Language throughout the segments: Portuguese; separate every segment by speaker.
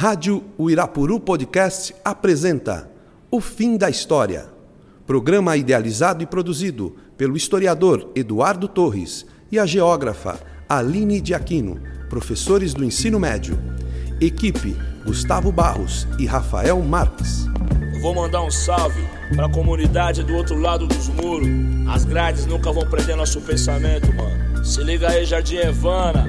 Speaker 1: Rádio Uirapuru Podcast apresenta O Fim da História. Programa idealizado e produzido pelo historiador Eduardo Torres e a geógrafa Aline de Aquino, professores do ensino médio. Equipe Gustavo Barros e Rafael Marques.
Speaker 2: Vou mandar um salve para a comunidade do outro lado dos muros. As grades nunca vão prender nosso pensamento, mano. Se liga aí, Jardim Evana,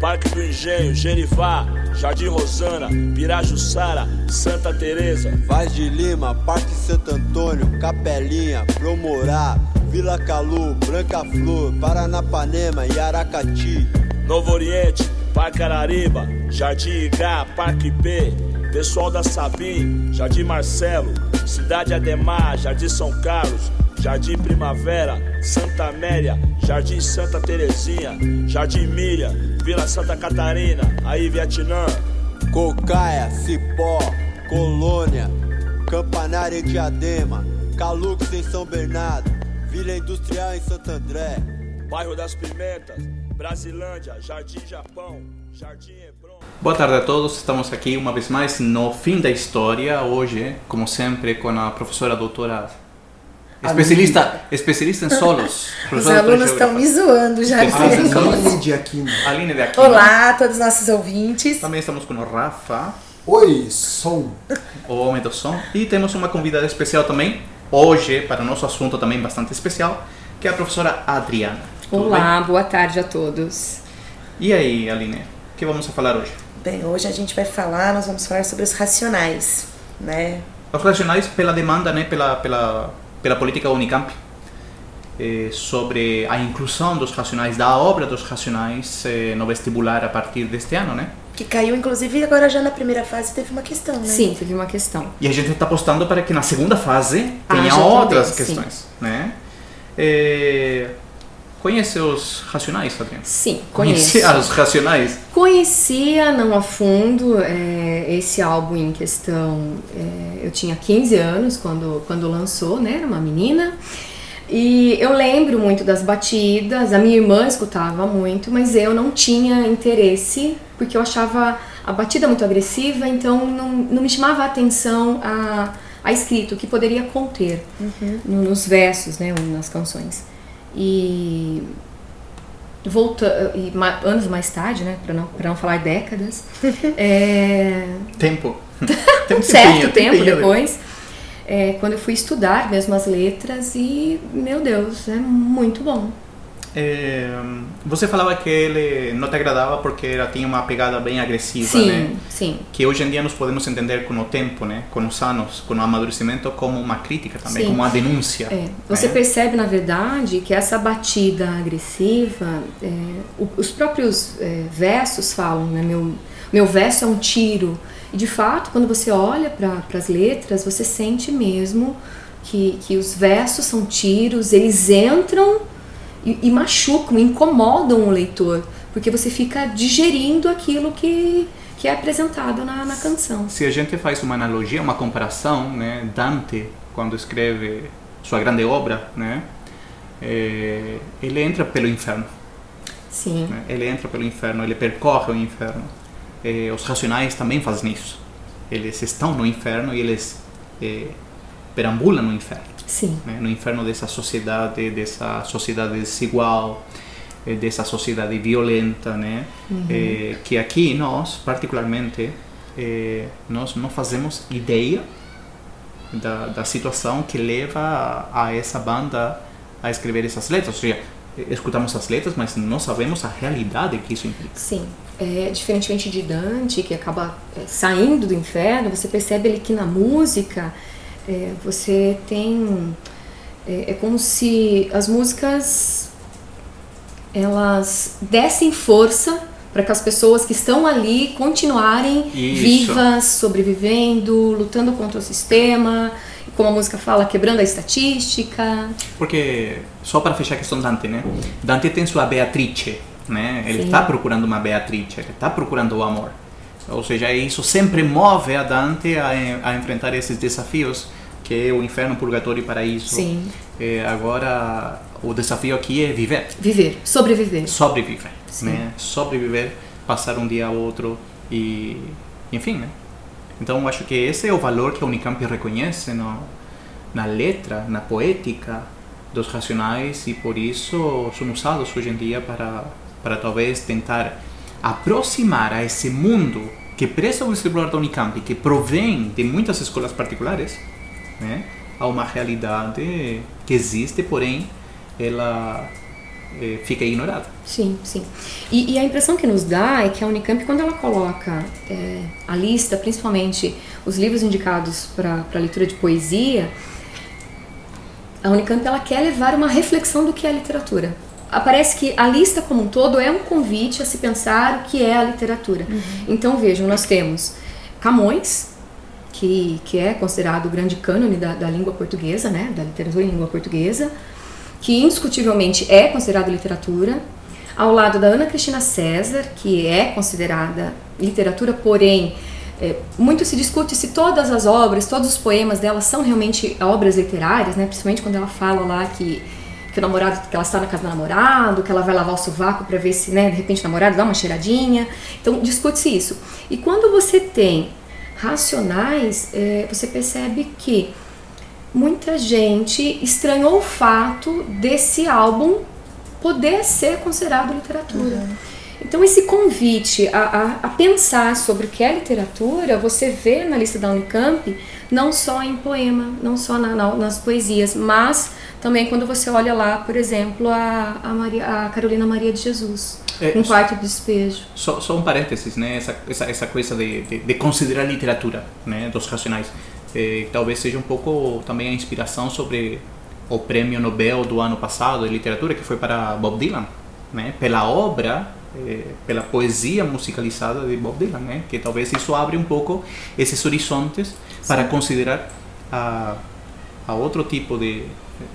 Speaker 2: Parque do Engenho, Gerivá, Jardim Rosana, Pirajussara, Santa Teresa.
Speaker 3: Vaz de Lima, Parque Santo Antônio, Capelinha, Promorá, Vila Calu, Branca Flor, Paranapanema e Aracati.
Speaker 2: Novo Oriente, Parque Arariba, Jardim Igá, Parque P, Pessoal da Sabim, Jardim Marcelo, Cidade Ademar, Jardim São Carlos, Jardim Primavera, Santa Amélia, Jardim Santa Terezinha, Jardim Miriam, Vila Santa Catarina, aí Vietnã.
Speaker 3: Cocaia, Cipó, Colônia, Campanária e Diadema, Calux em São Bernardo, Vila Industrial em Santo André.
Speaker 2: Bairro das Pimentas, Brasilândia, Jardim Japão, Jardim Hebron.
Speaker 4: Boa tarde a todos, estamos aqui uma vez mais no fim da história, hoje, como sempre, com a professora doutora especialista, especialista em solos.
Speaker 5: Os alunos estão me zoando já.
Speaker 4: Solos.
Speaker 6: de Aquino.
Speaker 4: Aline de aqui.
Speaker 5: Olá a todos os nossos ouvintes.
Speaker 4: Também estamos com o Rafa,
Speaker 6: Oi, som.
Speaker 4: o homem do som. E temos uma convidada especial também, hoje, para o nosso assunto também bastante especial, que é a professora Adriana. Tudo
Speaker 7: Olá, boa tarde a todos.
Speaker 4: bem? E aí, Aline, o que vamos falar hoje?
Speaker 5: Bem, hoje a gente vai falar, nós vamos falar sobre os racionais, né?
Speaker 4: Os racionais pela demanda, né, pela, pela, pela política Unicamp, eh, sobre a inclusão dos racionais, da obra dos racionais eh, no vestibular a partir deste ano, né?
Speaker 5: Que caiu, inclusive, agora já na primeira fase teve uma questão, né?
Speaker 7: Sim, teve uma questão.
Speaker 4: E a gente está apostando para que na segunda fase tenha
Speaker 7: Haja
Speaker 4: outras
Speaker 7: também, sim.
Speaker 4: questões, né? Eh, conhece os racionais, Adriana?
Speaker 7: Sim, conheço.
Speaker 4: Conhece os racionais?
Speaker 7: Conhecia, não a fundo, é, esse álbum em questão. é, eu tinha 15 anos quando, quando lançou, né? Era uma menina. E eu lembro muito das batidas, a minha irmã escutava muito, mas eu não tinha interesse, porque eu achava a batida muito agressiva, então não, não me chamava a atenção a, a escrita, o que poderia conter no- nos versos, né? Nas canções. E volta e ma- anos mais tarde, né, para não para não falar décadas, é,
Speaker 4: Tempo. Tem um
Speaker 7: certo
Speaker 4: tempinho,
Speaker 7: tempo
Speaker 4: tempinho, né?
Speaker 7: depois, é, quando eu fui estudar mesmo as letras e meu Deus, é muito bom.
Speaker 4: Eh, você falava que ele não te agradava porque ela tinha uma pegada bem agressiva,
Speaker 7: Sim,
Speaker 4: né?
Speaker 7: sim.
Speaker 4: Que hoje em dia nós podemos entender com o tempo, né? Com os anos, com o amadurecimento, como uma crítica também,
Speaker 7: Sim.
Speaker 4: como uma denúncia.
Speaker 7: É, você
Speaker 4: né?
Speaker 7: percebe, na verdade, que essa batida agressiva, é, os próprios é, versos falam, né? Meu, meu verso é um tiro. E, de fato, quando você olha para as letras, você sente mesmo que, que os versos são tiros, eles entram e, e machucam, incomodam o leitor, porque você fica digerindo aquilo que, que é apresentado na, na canção.
Speaker 4: Se a gente faz uma analogia, uma comparação, né? Dante, quando escreve sua grande obra, né? eh, ele entra pelo inferno.
Speaker 7: Sim.
Speaker 4: né? Ele entra pelo inferno, ele percorre o inferno. Eh, os racionais também fazem isso. Eles estão no inferno e eles eh, perambulam no inferno.
Speaker 7: Sim.
Speaker 4: né? no inferno dessa sociedade, dessa sociedade desigual, eh, dessa sociedade violenta, né? Eh, que aqui nós, particularmente, eh, nós não fazemos ideia da, da situação que leva a, a essa banda a escrever essas letras. Ou seja, escutamos as letras, mas não sabemos a realidade que isso implica.
Speaker 7: Sim, é, diferentemente de Dante, que acaba é, saindo do inferno, você percebe ali que na música é, você tem. É, é como se as músicas elas dessem força para que as pessoas que estão ali continuarem
Speaker 4: Isso.
Speaker 7: vivas, sobrevivendo, lutando contra o sistema, como a música fala, quebrando a estatística.
Speaker 4: Porque, só para fechar a questão Dante, né? Dante tem sua Beatrice, né? Ele está procurando uma Beatrice, ele está procurando o amor. Ou seja, isso sempre move a Dante a, a enfrentar esses desafios, que é o inferno, purgatório e paraíso.
Speaker 7: Sim.
Speaker 4: É, agora, o desafio aqui é viver,
Speaker 7: Viver, sobreviver.
Speaker 4: sobreviver,
Speaker 7: Sim.
Speaker 4: né? Sobreviver, passar um dia a outro e enfim, né? Então acho que esse é o valor que a Unicamp reconhece no, na letra, na poética dos racionais e por isso são usados hoje em dia para, para talvez tentar aproximar a esse mundo que presta o vestibular da Unicamp, que provém de muitas escolas particulares, né, a uma realidade que existe, porém ela é, fica ignorada.
Speaker 7: Sim, sim. E, e, a impressão que nos dá é que a Unicamp, quando ela coloca é, a lista, principalmente os livros indicados para leitura de poesia, a Unicamp ela quer levar uma reflexão do que é literatura. Aparece que a lista como um todo é um convite a se pensar o que é a literatura. Uhum. Então vejam, nós temos Camões, que, que é considerado o grande cânone da, da língua portuguesa, né, da literatura em língua portuguesa, que indiscutivelmente é considerado literatura, ao lado da Ana Cristina César, que é considerada literatura, porém é, muito se discute se todas as obras, todos os poemas dela são realmente obras literárias, né? Principalmente quando ela fala lá que, que o namorado, que ela está na casa do namorado, que ela vai lavar o sovaco para ver se, né, de repente o namorado dá uma cheiradinha. Então discute-se isso. E quando você tem racionais, é, você percebe que muita gente estranhou o fato desse álbum poder ser considerado literatura. Uhum. Então, esse convite a, a, a, pensar sobre o que é literatura, você vê na lista da Unicamp, não só em poema, não só na, na, nas poesias, mas também quando você olha lá, por exemplo, a, a, Maria, Carolina Maria de Jesus, é, um quarto de despejo.
Speaker 4: Só, só um parênteses, né? essa, essa, essa coisa de, de, de considerar literatura né? dos racionais. É, talvez seja um pouco também a inspiração sobre o prêmio Nobel do ano passado de literatura, que foi para Bob Dylan, né? pela obra é, pela poesia musicalizada de Bob Dylan, né? Que talvez isso abre um pouco esses horizontes Sim. para considerar a, a outro tipo de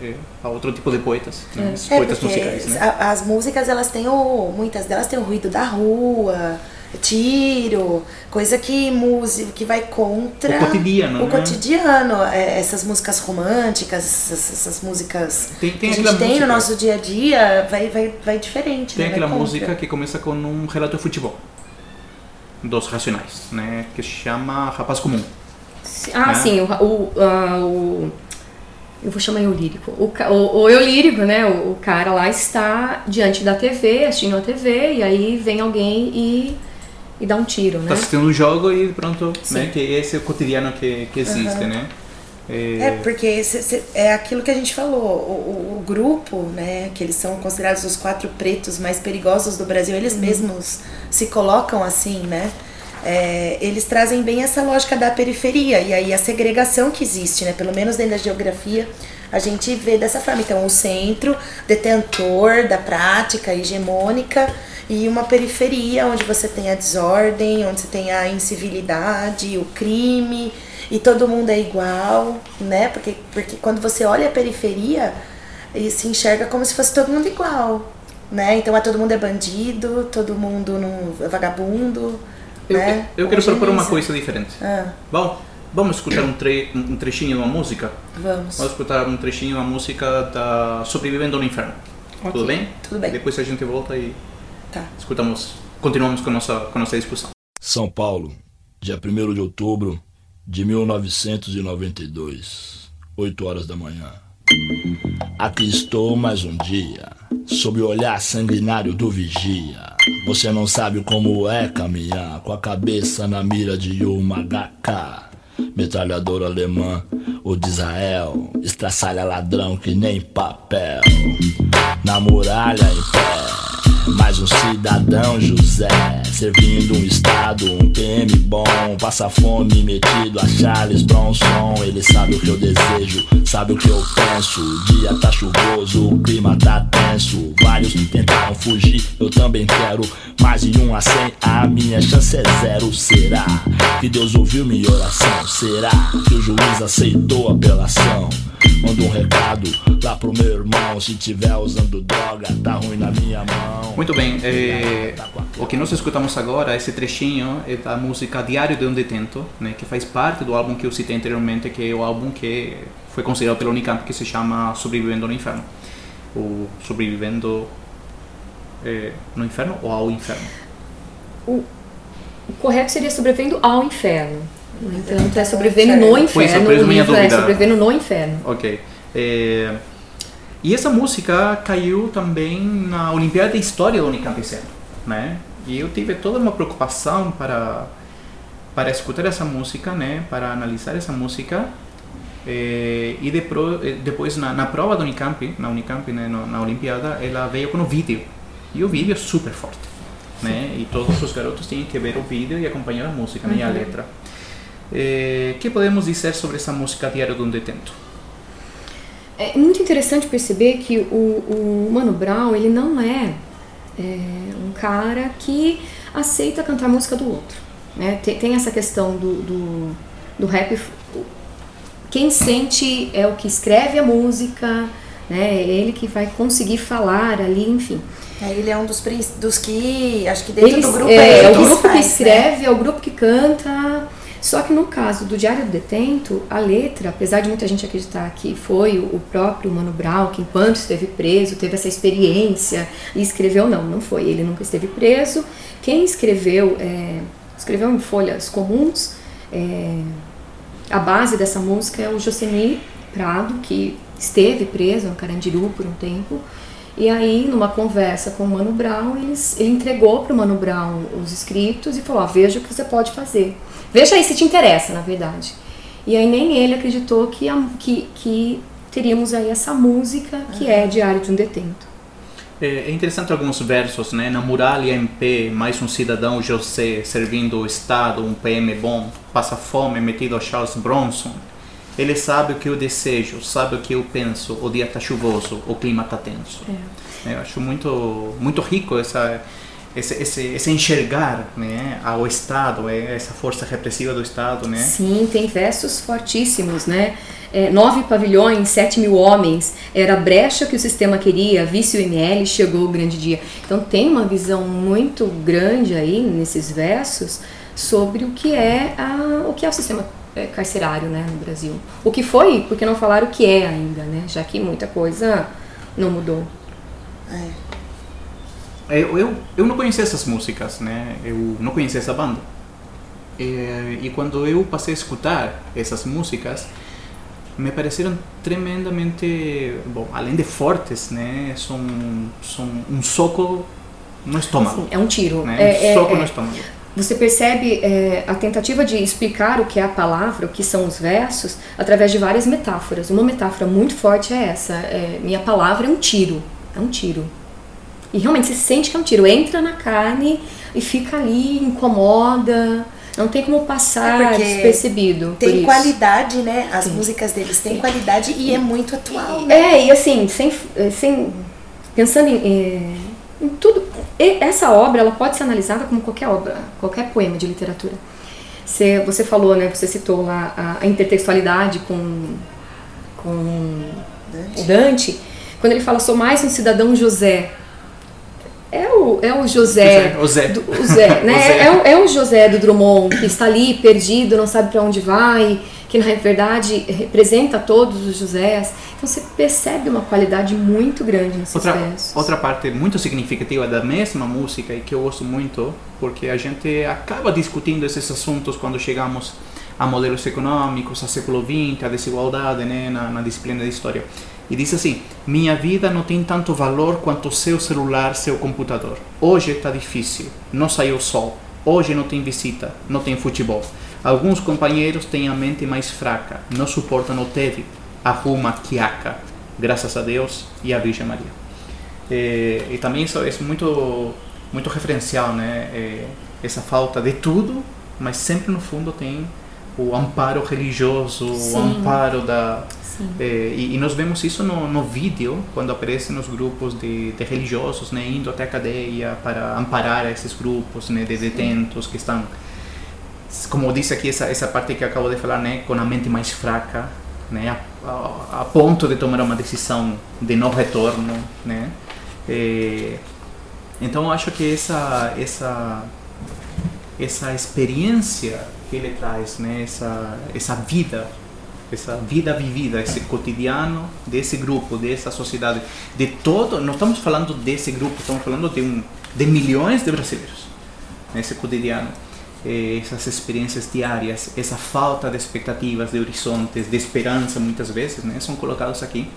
Speaker 4: é, a outro tipo de poetas, né?
Speaker 5: é, poetas musicais, né? As músicas elas têm o, muitas delas têm o ruído da rua, tiro, coisa que música que vai contra
Speaker 4: o cotidiano,
Speaker 5: o
Speaker 4: né?
Speaker 5: cotidiano, é, essas músicas românticas, essas, essas músicas
Speaker 4: tem, tem
Speaker 5: que a gente tem música. no nosso dia a dia, vai, vai, vai diferente.
Speaker 4: Tem
Speaker 5: né?
Speaker 4: aquela música que começa com um relato de futebol dos Racionais, né, que se chama Rapaz Comum.
Speaker 7: Ah, né? sim, o, o, uh, o eu vou chamar eu lírico. O, o, o eu lírico, né? O, o, cara lá está diante da TV, assistindo a TV, e aí vem alguém e e dar um tiro, né?
Speaker 4: Tá assistindo um jogo e pronto, Sim. né? Que esse é o cotidiano que, que existe, uhum. né?
Speaker 5: É, é porque esse, é aquilo que a gente falou, o, o, o, grupo, né, que eles são considerados os quatro pretos mais perigosos do Brasil, eles uhum. mesmos se colocam assim, né? É, eles trazem bem essa lógica da periferia e aí a segregação que existe, né? Pelo menos dentro da geografia, a gente vê dessa forma. Então, o centro detentor da prática hegemônica e uma periferia onde você tem a desordem, onde você tem a incivilidade, o crime e todo mundo é igual, né? Porque, porque quando você olha a periferia e se enxerga como se fosse todo mundo igual, né? Então é todo mundo é bandido, todo mundo não, é vagabundo,
Speaker 4: eu,
Speaker 5: né?
Speaker 4: Eu, eu quero propor uma coisa diferente. Ah. Bom, vamos escutar um, tre um trechinho de uma música?
Speaker 5: Vamos.
Speaker 4: Vamos escutar um trechinho de uma música da Sobrevivendo no Inferno. Okay. Tudo bem?
Speaker 5: Tudo bem.
Speaker 4: Depois a gente volta e
Speaker 5: Tá.
Speaker 4: Escutamos, continuamos com a nossa, com a nossa discussão.
Speaker 6: São Paulo, dia 1 de outubro de 1992, 8 horas da manhã. Aqui estou mais um dia, sob o olhar sanguinário do vigia. Você não sabe como é caminhar com a cabeça na mira de uma HK. Metralhador alemã, o de Israel, estraçalha ladrão que nem papel. Na muralha em pé mais um cidadão José, servindo um estado, um PM bom, passa fome metido a Charles Bronson. Ele sabe o que eu desejo, sabe o que eu penso. O dia tá chuvoso, o clima tá tenso. Vários tentaram fugir, eu também quero. Mais de um a cem, a minha chance é zero. Será que Deus ouviu minha oração? Será que o juiz aceitou a apelação? Manda um recado lá pro meu irmão. Se tiver usando droga, tá ruim na minha mão.
Speaker 4: Muito bem, é, o que nós escutamos agora, esse trechinho, é da música Diário de um Detento, né, que faz parte do álbum que eu citei anteriormente, que é o álbum que foi considerado pela Unicamp, que se chama Sobrevivendo no Inferno. Ou Sobrevivendo é, no Inferno ou ao Inferno?
Speaker 5: O,
Speaker 7: o correto seria sobrevivendo ao inferno. No entanto, é sobrevivendo no
Speaker 4: isso-
Speaker 7: inferno.
Speaker 4: minha
Speaker 7: livro é
Speaker 4: dúvida.
Speaker 7: sobrevivendo no inferno.
Speaker 4: Ok. É, e essa música caiu também na Olimpíada de História da Unicamp ano, né? E eu tive toda uma preocupação para para escutar essa música, né? Para analisar essa música. É, e depois na, na prova da Unicamp, na Unicamp, né, na Olimpíada, ela veio com o vídeo. E o vídeo é super forte, né? E todos os garotos tinham que ver o vídeo e acompanhar a música, né? E a letra. É, que podemos dizer sobre essa música Diário de um Detento?
Speaker 7: É muito interessante perceber que o, o Mano Brown, ele não é, é, um cara que aceita cantar a música do outro. Né? Tem, tem essa questão do, do, do rap. Quem sente é o que escreve a música, né? é ele que vai conseguir falar ali, enfim.
Speaker 5: Aí ele é um dos, dos que, acho que dentro
Speaker 7: Eles-
Speaker 5: do grupo
Speaker 7: é,
Speaker 5: é,
Speaker 7: é o grupo que
Speaker 5: faz, né?
Speaker 7: escreve, é o grupo que canta. Só que no caso do Diário do Detento, a letra, apesar de muita gente acreditar que foi o próprio Mano Brown que, enquanto esteve preso, teve essa experiência e escreveu, não, não foi. Ele nunca esteve preso. Quem escreveu, é, escreveu em folhas comuns, é, a base dessa música é o Josemir Prado, que esteve preso no Carandiru por um tempo. E aí, numa conversa com o Mano Brown, ele entregou para o Mano Brown os escritos e falou: ó, veja o que você pode fazer. Veja aí se te interessa, na verdade. E aí nem ele acreditou que, a- que, que teríamos aí essa música que é Diário de um Detento.
Speaker 4: É é interessante alguns versos, né? Na muralha em pé, mais um cidadão José servindo o Estado, um PM bom, passa fome metido a Charles Bronson. Ele sabe o que eu desejo, sabe o que eu penso. O dia está chuvoso, o clima está tenso.
Speaker 7: É.
Speaker 4: Eu acho muito muito rico essa esse, esse, esse enxergar, né, ao Estado, é, essa força repressiva do Estado, né?
Speaker 7: Sim, tem versos fortíssimos, né? É, nove pavilhões, sete mil homens, era a brecha que o sistema queria, vício ML, chegou o grande dia. Então tem uma visão muito grande aí nesses versos sobre o que é, a, o, que é o sistema é, carcerário né, no Brasil. O que foi, porque não falaram o que é ainda, né? Já que muita coisa não mudou.
Speaker 4: Eu, eu, eu não conhecia essas músicas, né? Eu não conhecia essa banda. E, e quando eu passei a escutar essas músicas, me pareceram tremendamente, bom, além de fortes, né? São, são um soco no estômago.
Speaker 7: Assim, é um tiro.
Speaker 4: né?
Speaker 7: É-
Speaker 4: um
Speaker 7: é-
Speaker 4: soco
Speaker 7: é-
Speaker 4: no estômago.
Speaker 7: Você percebe é, a tentativa de explicar o que é a palavra, o que são os versos, através de várias metáforas. Uma metáfora muito forte é essa: é, minha palavra é um tiro. É um tiro. E realmente você sente que é um tiro. Entra na carne e fica ali, incomoda. Não tem como passar
Speaker 5: É
Speaker 7: despercebido.
Speaker 5: Tem qualidade, né? As
Speaker 7: Sim.
Speaker 5: músicas deles têm qualidade e é muito atual, né?
Speaker 7: É, e assim, sem, sem, pensando em, eh, em tudo, essa obra ela pode ser analisada como qualquer obra, qualquer poema de literatura. Você, você falou, né, você citou lá a, intertextualidade com, com o Dante, quando ele fala, sou mais um cidadão José. É o, é o José,
Speaker 4: José, o Zé.
Speaker 7: do, o Zé, né?
Speaker 4: O Zé.
Speaker 7: É, o, é o José do Drummond que está ali perdido, não sabe para onde vai, que na verdade representa todos os Josés. Então você percebe uma qualidade muito grande nesses
Speaker 4: Outra,
Speaker 7: versos.
Speaker 4: outra parte muito significativa da mesma música e que eu gosto muito, porque a gente acaba discutindo esses assuntos quando chegamos a modelos econômicos, a século XX, a desigualdade né, na, na disciplina de história. E diz assim: Minha vida não tem tanto valor quanto seu celular, seu computador. Hoje está difícil, não saiu sol. Hoje não tem visita, não tem futebol. Alguns companheiros têm a mente mais fraca, não suportam o tédio. Arruma quiaca, graças a Deus e a Virgem Maria. Eh, e também isso é muito muito referencial, né? Eh, essa falta de tudo, mas sempre no fundo tem o amparo religioso, o
Speaker 7: Sim.
Speaker 4: amparo da
Speaker 7: Sim.
Speaker 4: eh, e, e nós vemos isso no, no vídeo quando aparecem nos grupos de, de religiosos, né, indo até a cadeia para amparar esses grupos, né, de detentos que estão, como disse aqui essa essa parte que acabo de falar, né, com a mente mais fraca, né, a, a, a ponto de tomar uma decisão de não retorno, né. Eh, então eu acho que essa essa essa experiência que ele traz, né, essa essa vida, essa vida vivida, esse cotidiano desse grupo, dessa sociedade, de todo, não estamos falando desse grupo, estamos falando de um de milhões de brasileiros nesse cotidiano. eh, essas experiências diárias, essa falta de expectativas, de horizontes, de esperança, muitas vezes, né, são colocados aqui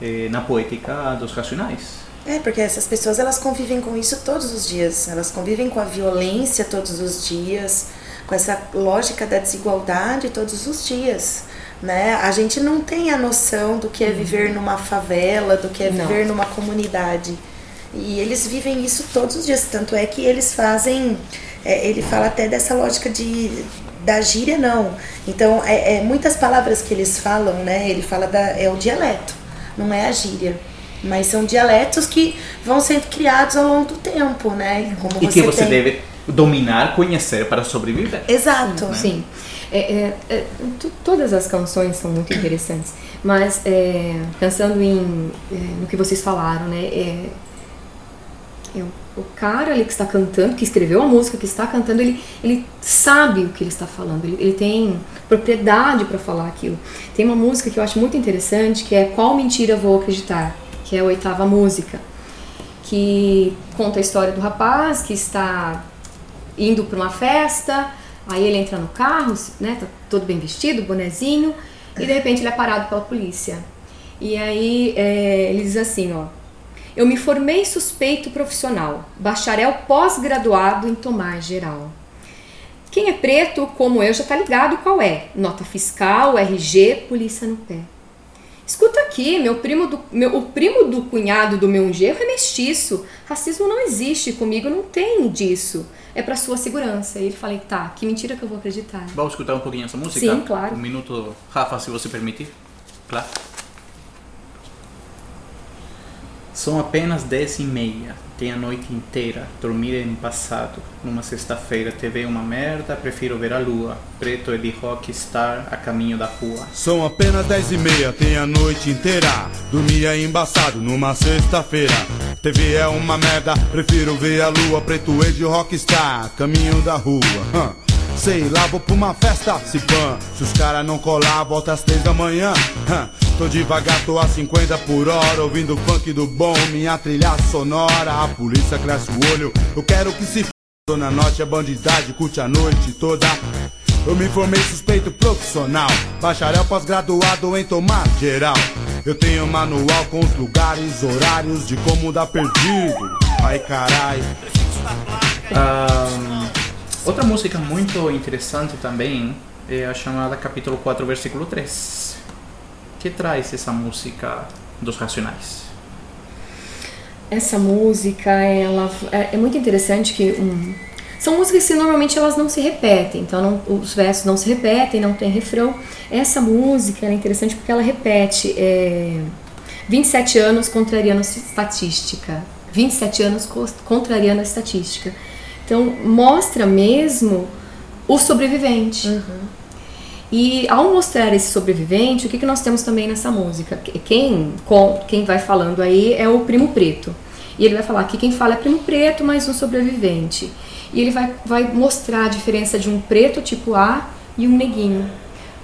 Speaker 4: eh, na poética dos racionais.
Speaker 5: É, porque essas pessoas elas convivem com isso todos os dias. Elas convivem com a violência todos os dias, com essa lógica da desigualdade todos os dias. Né? A gente não tem a noção do que é viver numa favela, do que é viver
Speaker 7: Não.
Speaker 5: numa comunidade. E eles vivem isso todos os dias. Tanto é que eles fazem. é, ele fala até dessa lógica de da gíria não. Então, é, é muitas palavras que eles falam, né? Ele fala da é o dialeto, não é a gíria. Mas são dialetos que vão sendo criados ao longo do tempo, né? Como
Speaker 4: E que você
Speaker 5: tem-
Speaker 4: deve dominar, conhecer para sobreviver.
Speaker 5: Exato.
Speaker 7: Sim. É, é, é, to- todas as canções são muito interessantes, mas é, pensando em é, no que vocês falaram, né? O, o cara ali que está cantando, que escreveu a música, que está cantando, ele, ele sabe o que ele está falando, ele, ele tem propriedade para falar aquilo. Tem uma música que eu acho muito interessante, que é Qual Mentira Vou Acreditar, que é a oitava música, que conta a história do rapaz que está indo para uma festa, aí ele entra no carro, né, tá todo bem vestido, bonezinho, e de repente ele é parado pela polícia. E aí é, ele diz assim, ó, eu me formei suspeito profissional, bacharel pós-graduado em tomar geral. Quem é preto, como eu, já tá ligado qual é. Nota fiscal, RG, polícia no pé. Escuta aqui, meu primo do, meu, o primo do cunhado do meu genro é mestiço. Racismo não existe, comigo não tem disso. É pra sua segurança. E ele falei, tá, que mentira que eu vou acreditar.
Speaker 4: Vamos escutar um pouquinho essa música?
Speaker 7: Sim, claro.
Speaker 4: Um minuto, Rafa, se você permitir. Claro. São apenas dez e meia. Tem a noite inteira. Dormir é embaçado. Numa sexta-feira, TV é uma merda. Prefiro ver a lua. Preto é de rockstar a caminho da rua.
Speaker 8: São apenas dez e meia, tem a noite inteira. Dormir é embaçado numa sexta-feira. TV é uma merda, prefiro ver a lua. Preto é de rockstar, caminho da rua. Sei lá, vou pra uma festa, se pan. Se os cara não colar, volta às três da manhã. hã. Tô devagar, tô a 50 por hora, ouvindo funk do bom, minha trilha sonora. A polícia cresce o olho, eu quero que se f. Dona Norte é bandidade, curte a noite toda. Eu me formei suspeito profissional, bacharel pós-graduado em tomar geral. Eu tenho manual com os lugares, horários de como dar perdido. Ai carai.
Speaker 4: Ahn, outra música muito interessante também é a chamada capítulo 4, versículo 3. Que traz essa música dos Racionais?
Speaker 7: Essa música, ela é, é muito interessante que um, são músicas que normalmente elas não se repetem, então não- os versos não se repetem, não tem refrão. Essa música ela é interessante porque ela repete é, 27 anos contrariando a estatística, 27 anos co- contrariando a estatística. Então mostra mesmo o sobrevivente. E ao mostrar esse sobrevivente, o que, que nós temos também nessa música? Que- Quem, com- quem vai falando aí é o primo preto. E ele vai falar que quem fala é primo preto, mais um sobrevivente. E ele vai, vai mostrar a diferença de um preto tipo A e um neguinho.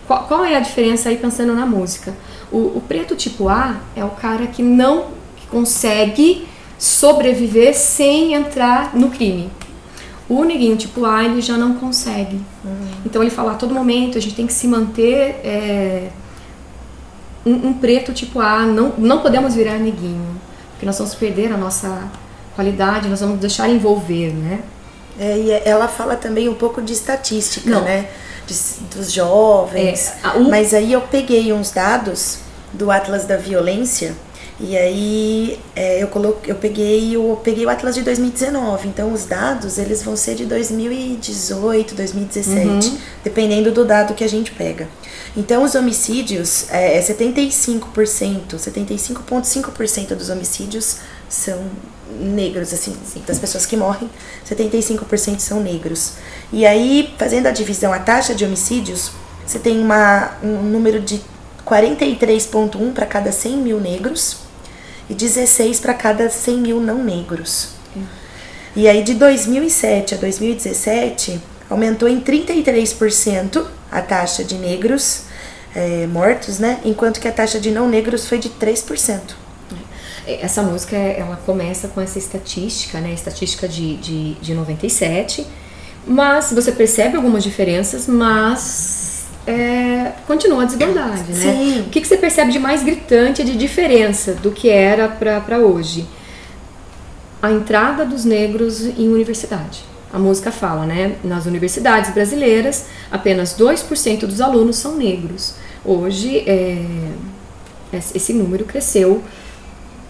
Speaker 7: Qual, qual é a diferença aí pensando na música? O, o preto tipo A é o cara que não consegue sobreviver sem entrar no crime. O neguinho tipo A, ele já não consegue. Então ele fala, a todo momento a gente tem que se manter é, um, um preto tipo A, não, não podemos virar neguinho, porque nós vamos perder a nossa qualidade, nós vamos deixar envolver, né?
Speaker 5: É, e ela fala também um pouco de estatística,
Speaker 7: Não.
Speaker 5: né? De- dos jovens.
Speaker 7: É, a- o-
Speaker 5: Mas aí eu peguei uns dados do Atlas da Violência e aí é, eu coloquei, eu peguei o peguei o Atlas de 2019. Então os dados eles vão ser de 2018, 2017, dependendo do dado que a gente pega. Então os homicídios é, é 75%, 75,5% dos homicídios são negros, assim, das pessoas que morrem, 75% são negros. E aí, fazendo a divisão, a taxa de homicídios, você tem uma, um número de 43,1 para cada 100 mil negros e 16 para cada 100 mil não negros. E aí, de 2007 a 2017, aumentou em 33% a taxa de negros eh, mortos, né? Enquanto que a taxa de não negros foi de 3%.
Speaker 7: Essa música, ela começa com essa estatística, né? Estatística de, de, de 97, Mas você percebe algumas diferenças, mas é, continua a desigualdade, né?
Speaker 5: Sim.
Speaker 7: O que, que você percebe de mais gritante de diferença do que era para hoje? A entrada dos negros em universidade. A música fala, né? Nas universidades brasileiras, apenas 2% dos alunos são negros. Hoje, é, esse número cresceu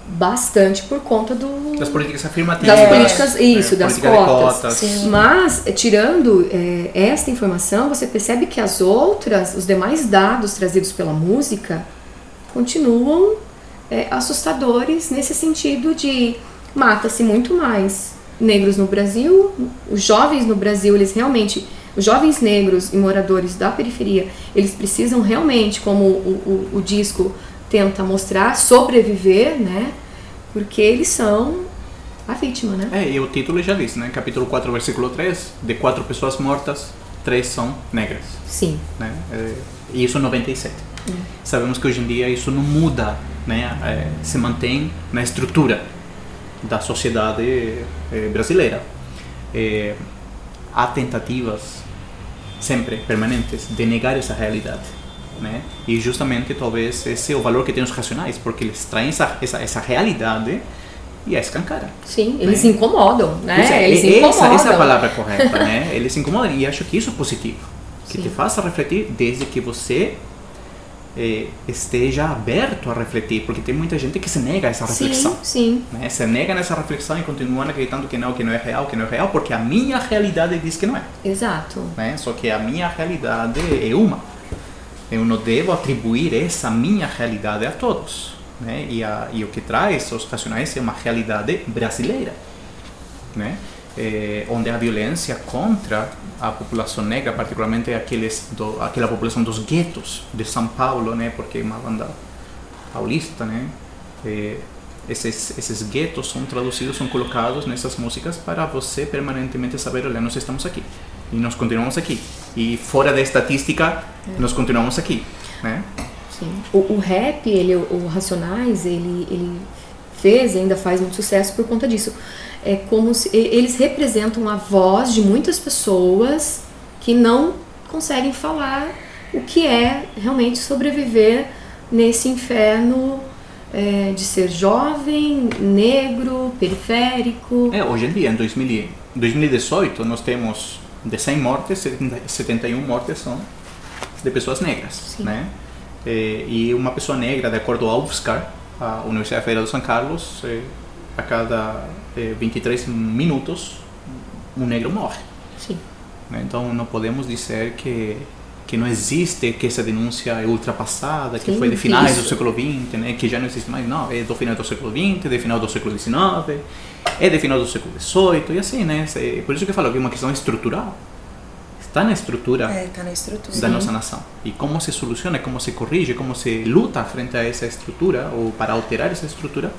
Speaker 7: bastante por conta do
Speaker 4: Das políticas afirmativas.
Speaker 7: das políticas isso
Speaker 4: né?
Speaker 7: das
Speaker 4: Política
Speaker 7: cotas.
Speaker 4: cotas.
Speaker 7: Mas eh, tirando eh, esta informação você percebe que as outras os demais dados trazidos pela música continuam eh, assustadores nesse sentido de mata-se muito mais negros no Brasil os jovens no Brasil eles realmente os jovens negros e moradores da periferia eles precisam realmente como o, o, o disco tenta mostrar sobreviver né porque eles são a vítima né
Speaker 4: É, e o título já diz, né? Capítulo 4, versículo 3. De quatro pessoas mortas, três são negras.
Speaker 7: sim
Speaker 4: Né? É, e isso em 97. Sabemos que hoje em dia isso não muda, né? É, se mantém na estrutura da sociedade é, brasileira. É, há tentativas sempre permanentes de negar essa realidade. Né? E justamente talvez esse é o valor que tem os racionais, porque eles traem essa, essa, essa realidade e a escancara.
Speaker 7: Sim, eles
Speaker 4: Né?
Speaker 7: incomodam, né?
Speaker 4: É,
Speaker 7: eles
Speaker 4: essa,
Speaker 7: incomodam.
Speaker 4: essa é a palavra correta, né? Eles se incomodam e acho que isso é positivo. Que
Speaker 7: Sim.
Speaker 4: te faça refletir desde que você eh, esteja aberto a refletir, porque tem muita gente que se nega a essa reflexão.
Speaker 7: Sim, sim.
Speaker 4: Né? Se nega nessa reflexão e continua acreditando que não, que não é real, que não é real, porque a minha realidade diz que não é.
Speaker 7: Exato.
Speaker 4: Né? Só que a minha realidade é uma. Eu não devo atribuir essa minha realidade a todos. Né? E, a, e o que traz os racionais é uma realidade brasileira, né? Eh, onde a violência contra a população negra, particularmente aqueles do, aquela população dos guetos de São Paulo, né? Porque é uma banda paulista, né? Eh, esses, esses guetos são traduzidos, são colocados nessas músicas para você permanentemente saber, olha, nós estamos aqui e nós continuamos aqui. E fora da estatística, nós continuamos aqui, né?
Speaker 7: Sim. O, o rap, ele, o, Racionais, ele, ele fez ainda faz muito sucesso por conta disso. É como se eles representam a voz de muitas pessoas que não conseguem falar o que é realmente sobreviver nesse inferno é, de ser jovem, negro, periférico.
Speaker 4: É, hoje em dia, em 2000 e- 2018, nós temos de 100 mortes, 70 71 mortes são de pessoas negras,
Speaker 7: Sim.
Speaker 4: né? Eh, e uma pessoa negra, de acordo ao UFSCar, a Universidade Federal de São Carlos, eh, a cada eh, 23 minutos, um negro morre.
Speaker 7: Sim.
Speaker 4: né? Então, não podemos dizer que que não existe, que essa denúncia é ultrapassada, que
Speaker 7: Sim,
Speaker 4: foi de finais do
Speaker 7: isso.
Speaker 4: século XX, né? que já não existe mais. Não, é do final do século XX, de final do século XIX, é de final do século XVIII, e assim, né? Por isso que eu falo que é uma questão estrutural. Está na estrutura
Speaker 5: É, tá na estrutura.
Speaker 4: da nossa nação. E como se soluciona, como se corrige, como se luta frente a essa estrutura, ou para alterar essa estrutura,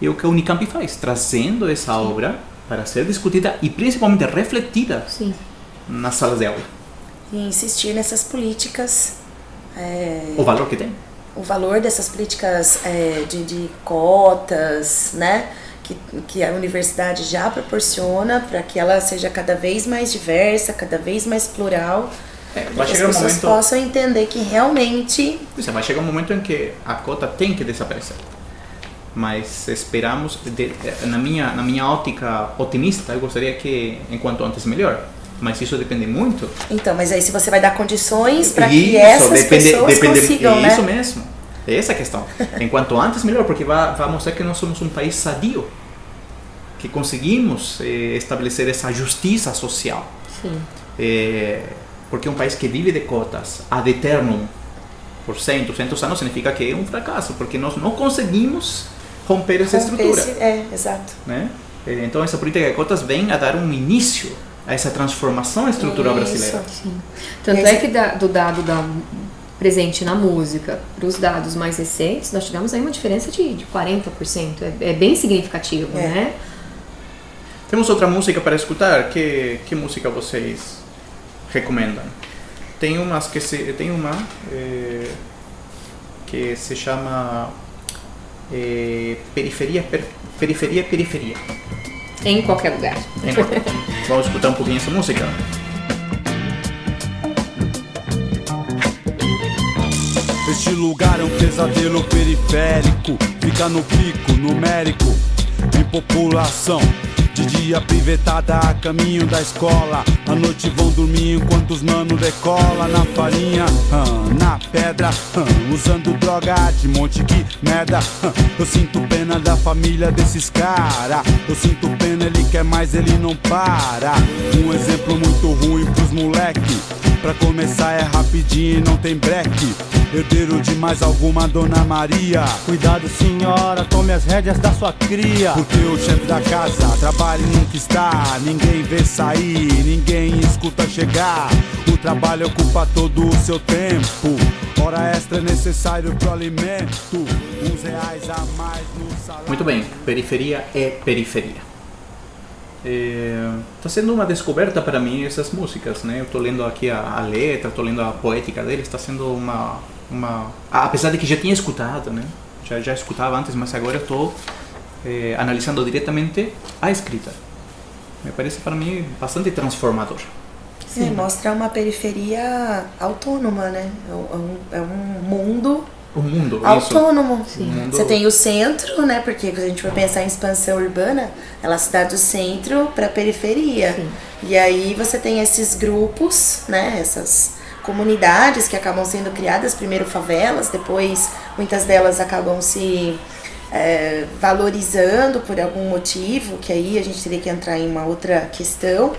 Speaker 4: é o que a Unicamp faz, trazendo essa obra para ser discutida e principalmente refletida
Speaker 7: Sim.
Speaker 4: nas salas de aula.
Speaker 5: E insistir nessas políticas, é,
Speaker 4: O valor que tem.
Speaker 5: o valor dessas políticas é, de, de cotas, né? Que, que a universidade já proporciona para que ela seja cada vez mais diversa, cada vez mais plural.
Speaker 4: É, vai
Speaker 5: que as
Speaker 4: chegar um
Speaker 5: pessoas
Speaker 4: momento,
Speaker 5: possam entender que realmente
Speaker 4: é, vai chegar um momento em que a cota tem que desaparecer. Mas esperamos, de- na minha na minha ótica otimista, eu gostaria que enquanto antes melhor. Mas isso depende muito
Speaker 5: Então, mas aí se você vai dar condições para que
Speaker 4: Isso,
Speaker 5: essas
Speaker 4: depende-
Speaker 5: pessoas
Speaker 4: depende-
Speaker 5: consigam, né?
Speaker 4: Isso mesmo. É essa a questão. Enquanto antes, melhor, porque vai, vai mostrar que nós somos um país sadio. Que conseguimos eh, estabelecer essa justiça social.
Speaker 7: Sim.
Speaker 4: Eh, porque um país que vive de cotas ad eternum, por 100, 200 anos, significa que é um fracasso, porque nós não conseguimos romper essa
Speaker 5: Romper
Speaker 4: estrutura.
Speaker 5: esse- É, exato.
Speaker 4: Né? Eh, Então, essa política de cotas vem a dar um início a essa transformação estrutural
Speaker 5: Isso.
Speaker 4: brasileira.
Speaker 7: Sim. Tanto
Speaker 5: Esse-
Speaker 7: é que da- do dado da, presente na música para os dados mais recentes, nós tivemos aí uma diferença de, de 40%. É, é bem significativo,
Speaker 5: É.
Speaker 7: né?
Speaker 4: Temos outra música para escutar? Que, que música vocês recomendam? Tem umas que se, tem uma eh, que se chama eh, periferia per, periferia periferia.
Speaker 7: em qualquer lugar.
Speaker 4: Vamos escutar um pouquinho essa música?
Speaker 8: Este lugar é um pesadelo periférico, fica no pico numérico. Em população. De dia pivetada a caminho da escola. À noite vão dormir enquanto os mano decola Na farinha, na pedra Usando droga de monte que merda. Eu sinto pena da família desses cara. Eu sinto pena, ele quer mais, ele não para. Um exemplo muito ruim pros moleque Pra começar é rapidinho e não tem breque Herdeiro de mais alguma Dona Maria.
Speaker 9: Cuidado senhora, tome as rédeas da sua cria.
Speaker 8: Porque o chefe da casa trabalha e nunca está. Ninguém vê sair, ninguém escuta chegar. O trabalho ocupa todo o seu tempo. Hora extra é necessário pro alimento. Uns reais a mais no salário.
Speaker 4: Muito bem, periferia é periferia. Está sendo uma descoberta para mim essas músicas, né? Eu estou lendo aqui a, a letra, estou lendo a poética deles, está sendo uma, uma... Apesar de que já tinha escutado, né? Já, já escutava antes, mas agora estou eh, analisando diretamente a escrita. Me parece para mim bastante transformador.
Speaker 5: É, mostra uma periferia autônoma, né? É um, é um mundo
Speaker 4: O mundo, isso.
Speaker 5: autônomo.
Speaker 4: O mundo-
Speaker 5: Você tem o centro, né? Porque quando a gente for pensar em expansão urbana, ela se dá do centro para a periferia. E aí você tem esses grupos, né? Essas comunidades que acabam sendo criadas, primeiro favelas, depois muitas delas acabam se é, valorizando por algum motivo, que aí a gente teria que entrar em uma outra questão.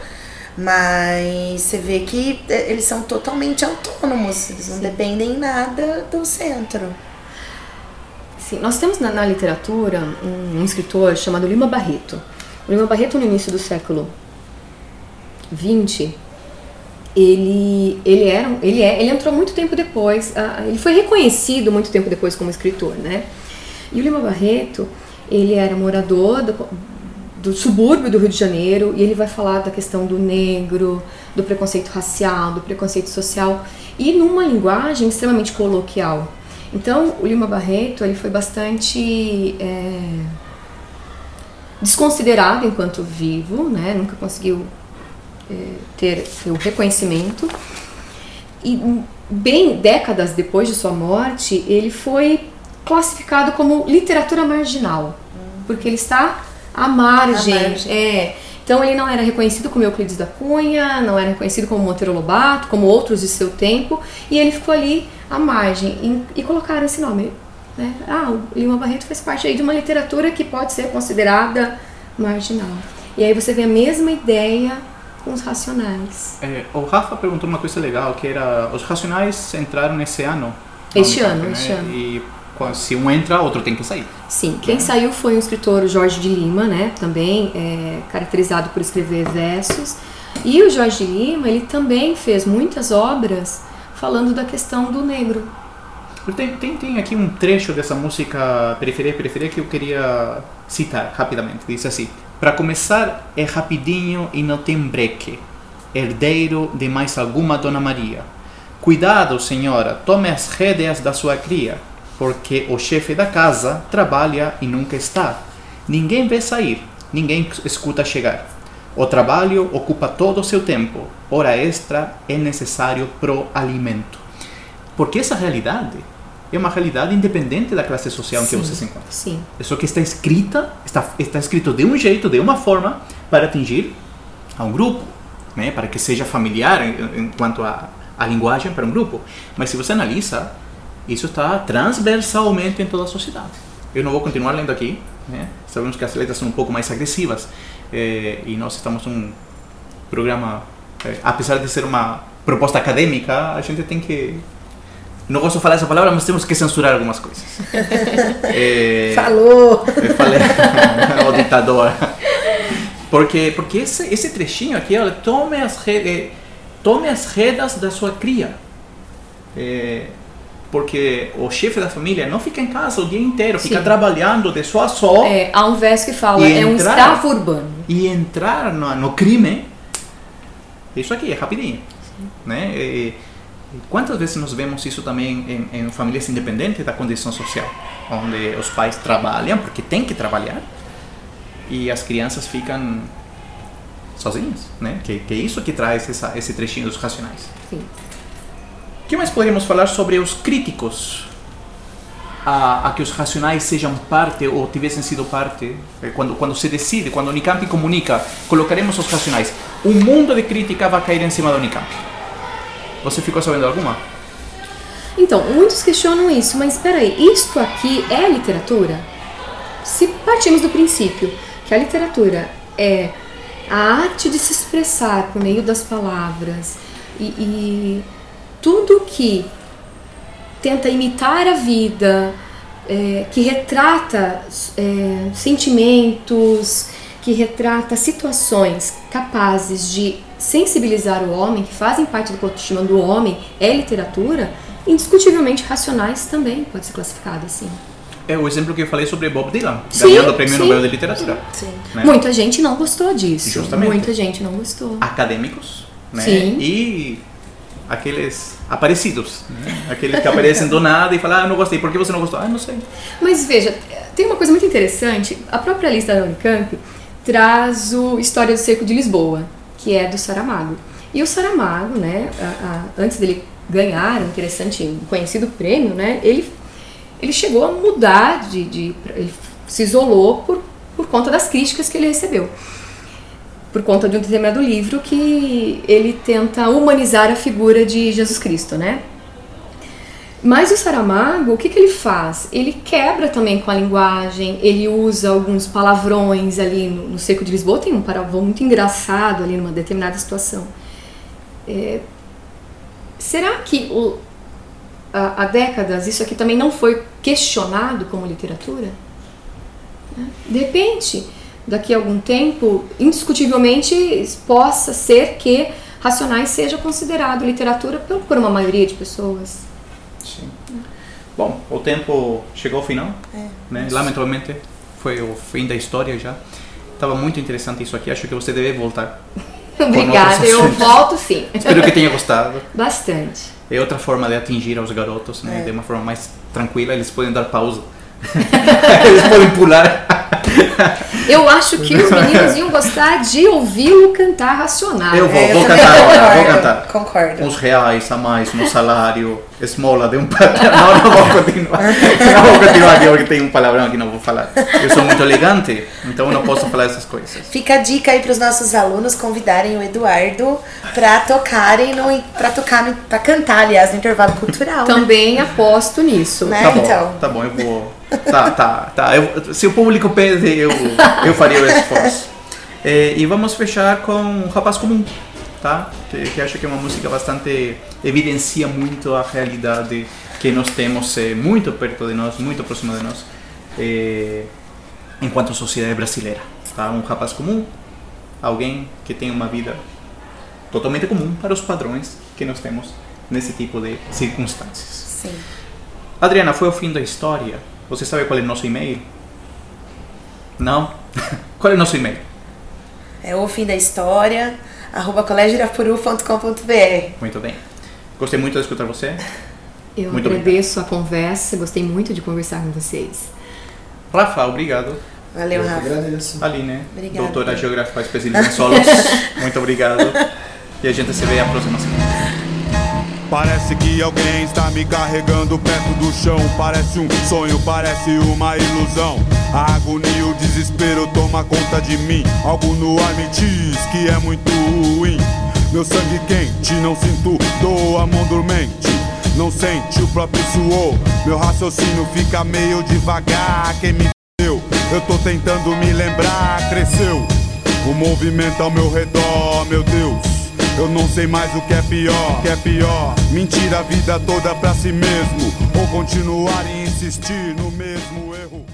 Speaker 5: Mas você vê que é, eles são totalmente autônomos, eles não dependem nada do centro.
Speaker 7: Sim, nós temos na, na literatura um, um escritor chamado Lima Barreto. O Lima Barreto, no início do século XX, ele, ele, era, ele, é, ele entrou muito tempo depois, ah, ele foi reconhecido muito tempo depois como escritor, né? E o Lima Barreto, ele era morador do, do subúrbio do Rio de Janeiro e ele vai falar da questão do negro, do preconceito racial, do preconceito social e numa linguagem extremamente coloquial. Então, o Lima Barreto ele foi bastante é, desconsiderado enquanto vivo, né? Nunca conseguiu é, ter, o reconhecimento. E bem décadas depois de sua morte, ele foi classificado como literatura marginal, porque ele está à margem.
Speaker 5: À margem.
Speaker 7: É. Então ele não era reconhecido como Euclides da Cunha, não era reconhecido como Monteiro Lobato, como outros de seu tempo, e ele ficou ali à margem e, e colocaram esse nome. Né? Ah, o Lima Barreto faz parte aí de uma literatura que pode ser considerada marginal. E aí você vê a mesma ideia com os racionais.
Speaker 4: É, o Rafa perguntou uma coisa legal, que era os Racionais entraram nesse ano.
Speaker 7: Este ano, este
Speaker 4: né?
Speaker 7: ano.
Speaker 4: E se um entra, outro tem que sair.
Speaker 7: Sim, quem saiu foi o escritor Jorge de Lima, né? Também é, caracterizado por escrever versos. E o Jorge de Lima, ele também fez muitas obras falando da questão do negro.
Speaker 4: Tem, tem, tem aqui um trecho dessa música Periferia, Periferia que eu queria citar rapidamente. Diz assim: Para começar, é rapidinho e não tem breque. Herdeiro de mais alguma Dona Maria. Cuidado, senhora, tome as rédeas da sua cria, porque o chefe da casa trabalha e nunca está. Ninguém vê sair, ninguém escuta chegar. O trabalho ocupa todo o seu tempo. Hora extra é necessário pro alimento. Porque essa realidade é uma realidade independente da classe social em que você se encontra.
Speaker 7: Sim.
Speaker 4: É só que está escrita, está, está escrito de um jeito, de uma forma, para atingir a um grupo, né? para que seja familiar em- enquanto a, a linguagem para um grupo. Mas se você analisa, isso está transversalmente em toda a sociedade. Eu não vou continuar lendo aqui, né? sabemos que as letras são um pouco mais agressivas eh, e nós estamos num programa, eh, apesar de ser uma proposta acadêmica, a gente tem que. Não gosto de falar essa palavra, mas temos que censurar algumas coisas. Eh,
Speaker 5: Falou!
Speaker 4: eu falei, o ditador. Porque, porque esse, esse trechinho aqui, olha, tome as, re- eh, tome as redas da sua cria. Eh, porque o chefe da família não fica em casa o dia inteiro, fica
Speaker 7: Sim.
Speaker 4: trabalhando de sol a sol
Speaker 7: É, há um verso que fala, é um
Speaker 4: entrar-
Speaker 7: escravo urbano.
Speaker 4: e entrar no, no crime. Isso aqui é rapidinho. Né? E, e quantas vezes nós vemos isso também em, em famílias independentes da condição social, onde os pais trabalham porque tem que trabalhar, e as crianças ficam sozinhas, né? Que, que é isso que traz essa, esse trechinho dos Racionais.
Speaker 7: Sim.
Speaker 4: O que mais poderíamos falar sobre os críticos? A, a, que os racionais sejam parte ou tivessem sido parte? Eh, quando quando se decide quando a Unicamp comunica colocaremos os racionais. Um mundo de crítica vai cair em cima da Unicamp você ficou sabendo alguma?
Speaker 7: Então, muitos questionam isso, mas espera aí, isto aqui é literatura? Se partimos do princípio que a literatura é a arte de se expressar por meio das palavras e, e tudo que tenta imitar a vida, é, que retrata é, sentimentos, que retrata situações capazes de sensibilizar o homem, que fazem parte do cotidiano do homem, é literatura, indiscutivelmente racionais também pode ser classificado assim.
Speaker 4: É o exemplo que eu falei sobre Bob Dylan,
Speaker 7: Sim,
Speaker 4: ganhando o prêmio
Speaker 7: sim,
Speaker 4: Nobel de Literatura.
Speaker 5: Sim.
Speaker 4: né?
Speaker 7: Muita gente não gostou disso.
Speaker 4: Justamente.
Speaker 7: Muita gente não gostou.
Speaker 4: Acadêmicos, né?
Speaker 7: Sim.
Speaker 4: E aqueles aparecidos, né? aqueles que aparecem do nada e falam, ah, eu não gostei, por que você não gostou? Ah, não sei.
Speaker 7: Mas veja, tem uma coisa muito interessante. A própria lista da Unicamp traz o História do Cerco de Lisboa, que é do Saramago. E o Saramago, né, a- a- antes dele ganhar um interessante, um conhecido prêmio, né, ele, ele chegou a mudar de, de ele se isolou por, por conta das críticas que ele recebeu. Por conta de um determinado livro que ele tenta humanizar a figura de Jesus Cristo, né? Mas o Saramago, o que, que ele faz? Ele quebra também com a linguagem, ele usa alguns palavrões ali no, no Cerco de Lisboa, tem um palavrão muito engraçado ali numa determinada situação. É, será que o, há, décadas isso aqui também não foi questionado como literatura? Né? De repente, daqui a algum tempo, indiscutivelmente possa ser que Racionais seja considerado literatura por, por uma maioria de pessoas.
Speaker 4: Sim. Bom, o tempo chegou ao final,
Speaker 5: É.
Speaker 4: né? Lamentavelmente foi o fim da história já. Estava muito interessante isso aqui, acho que você deve voltar.
Speaker 7: Obrigada, eu volto sim.
Speaker 4: Espero que tenha gostado.
Speaker 7: Bastante.
Speaker 4: É outra forma de atingir aos garotos, né?
Speaker 5: É.
Speaker 4: De uma forma mais tranquila, eles podem dar pausa. eles podem pular.
Speaker 7: Eu acho que os meninos iam gostar de ouvi-lo cantar racional.
Speaker 4: Eu vou,
Speaker 5: É, eu
Speaker 4: vou cantar agora, vou
Speaker 5: concordo,
Speaker 4: cantar.
Speaker 5: Concordo.
Speaker 4: Uns reais a mais no salário, esmola de um patrão. Não, não vou continuar. Não vou continuar aqui porque tem um palavrão que não vou falar. Eu sou muito elegante, então eu não posso falar essas coisas.
Speaker 5: Fica a dica aí para os nossos alunos convidarem o Eduardo para tocarem no para tocar para cantar, aliás, no intervalo cultural. né?
Speaker 7: Também aposto nisso.
Speaker 5: Né?
Speaker 4: Tá bom,
Speaker 5: então.
Speaker 4: tá bom, eu vou. Tá, tá, tá. Eu- se o público pede, eu, eu faria o esforço. Eh, e vamos fechar com rapaz comum, tá? Que, que acho que é uma música bastante. evidencia muito a realidade que nós temos eh, muito perto de nós, muito próximo de nós, eh, enquanto sociedade brasileira. Tá? Um rapaz comum, alguém que tem uma vida totalmente comum para os padrões que nós temos nesse tipo de circunstâncias.
Speaker 5: Sim.
Speaker 4: Adriana, foi o fim da história. Você sabe qual é o nosso e-mail? Não? qual é o nosso e-mail?
Speaker 5: É o fim da história, arroba.
Speaker 4: Muito bem. Gostei muito de escutar você.
Speaker 7: Eu
Speaker 4: Muito
Speaker 7: agradeço a conversa, gostei muito de conversar com vocês.
Speaker 4: Rafa, obrigado.
Speaker 5: Valeu, Rafa.
Speaker 4: Aline,
Speaker 5: Obrigada.
Speaker 4: doutora geógrafa especialista em solos. muito obrigado. E a gente se vê a próxima semana.
Speaker 8: Parece que alguém está me carregando perto do chão. Parece um sonho, parece uma ilusão. A agonia o desespero toma conta de mim. Algo no ar me diz que é muito ruim. Meu sangue quente, não sinto dor, a mão dormente. Não sente o próprio suor. Meu raciocínio fica meio devagar. Quem me deu? Eu tô tentando me lembrar. Cresceu o movimento ao meu redor, meu Deus. Eu não sei mais o que é pior, que é pior. Mentir a vida toda pra si mesmo ou continuar e insistir no mesmo erro.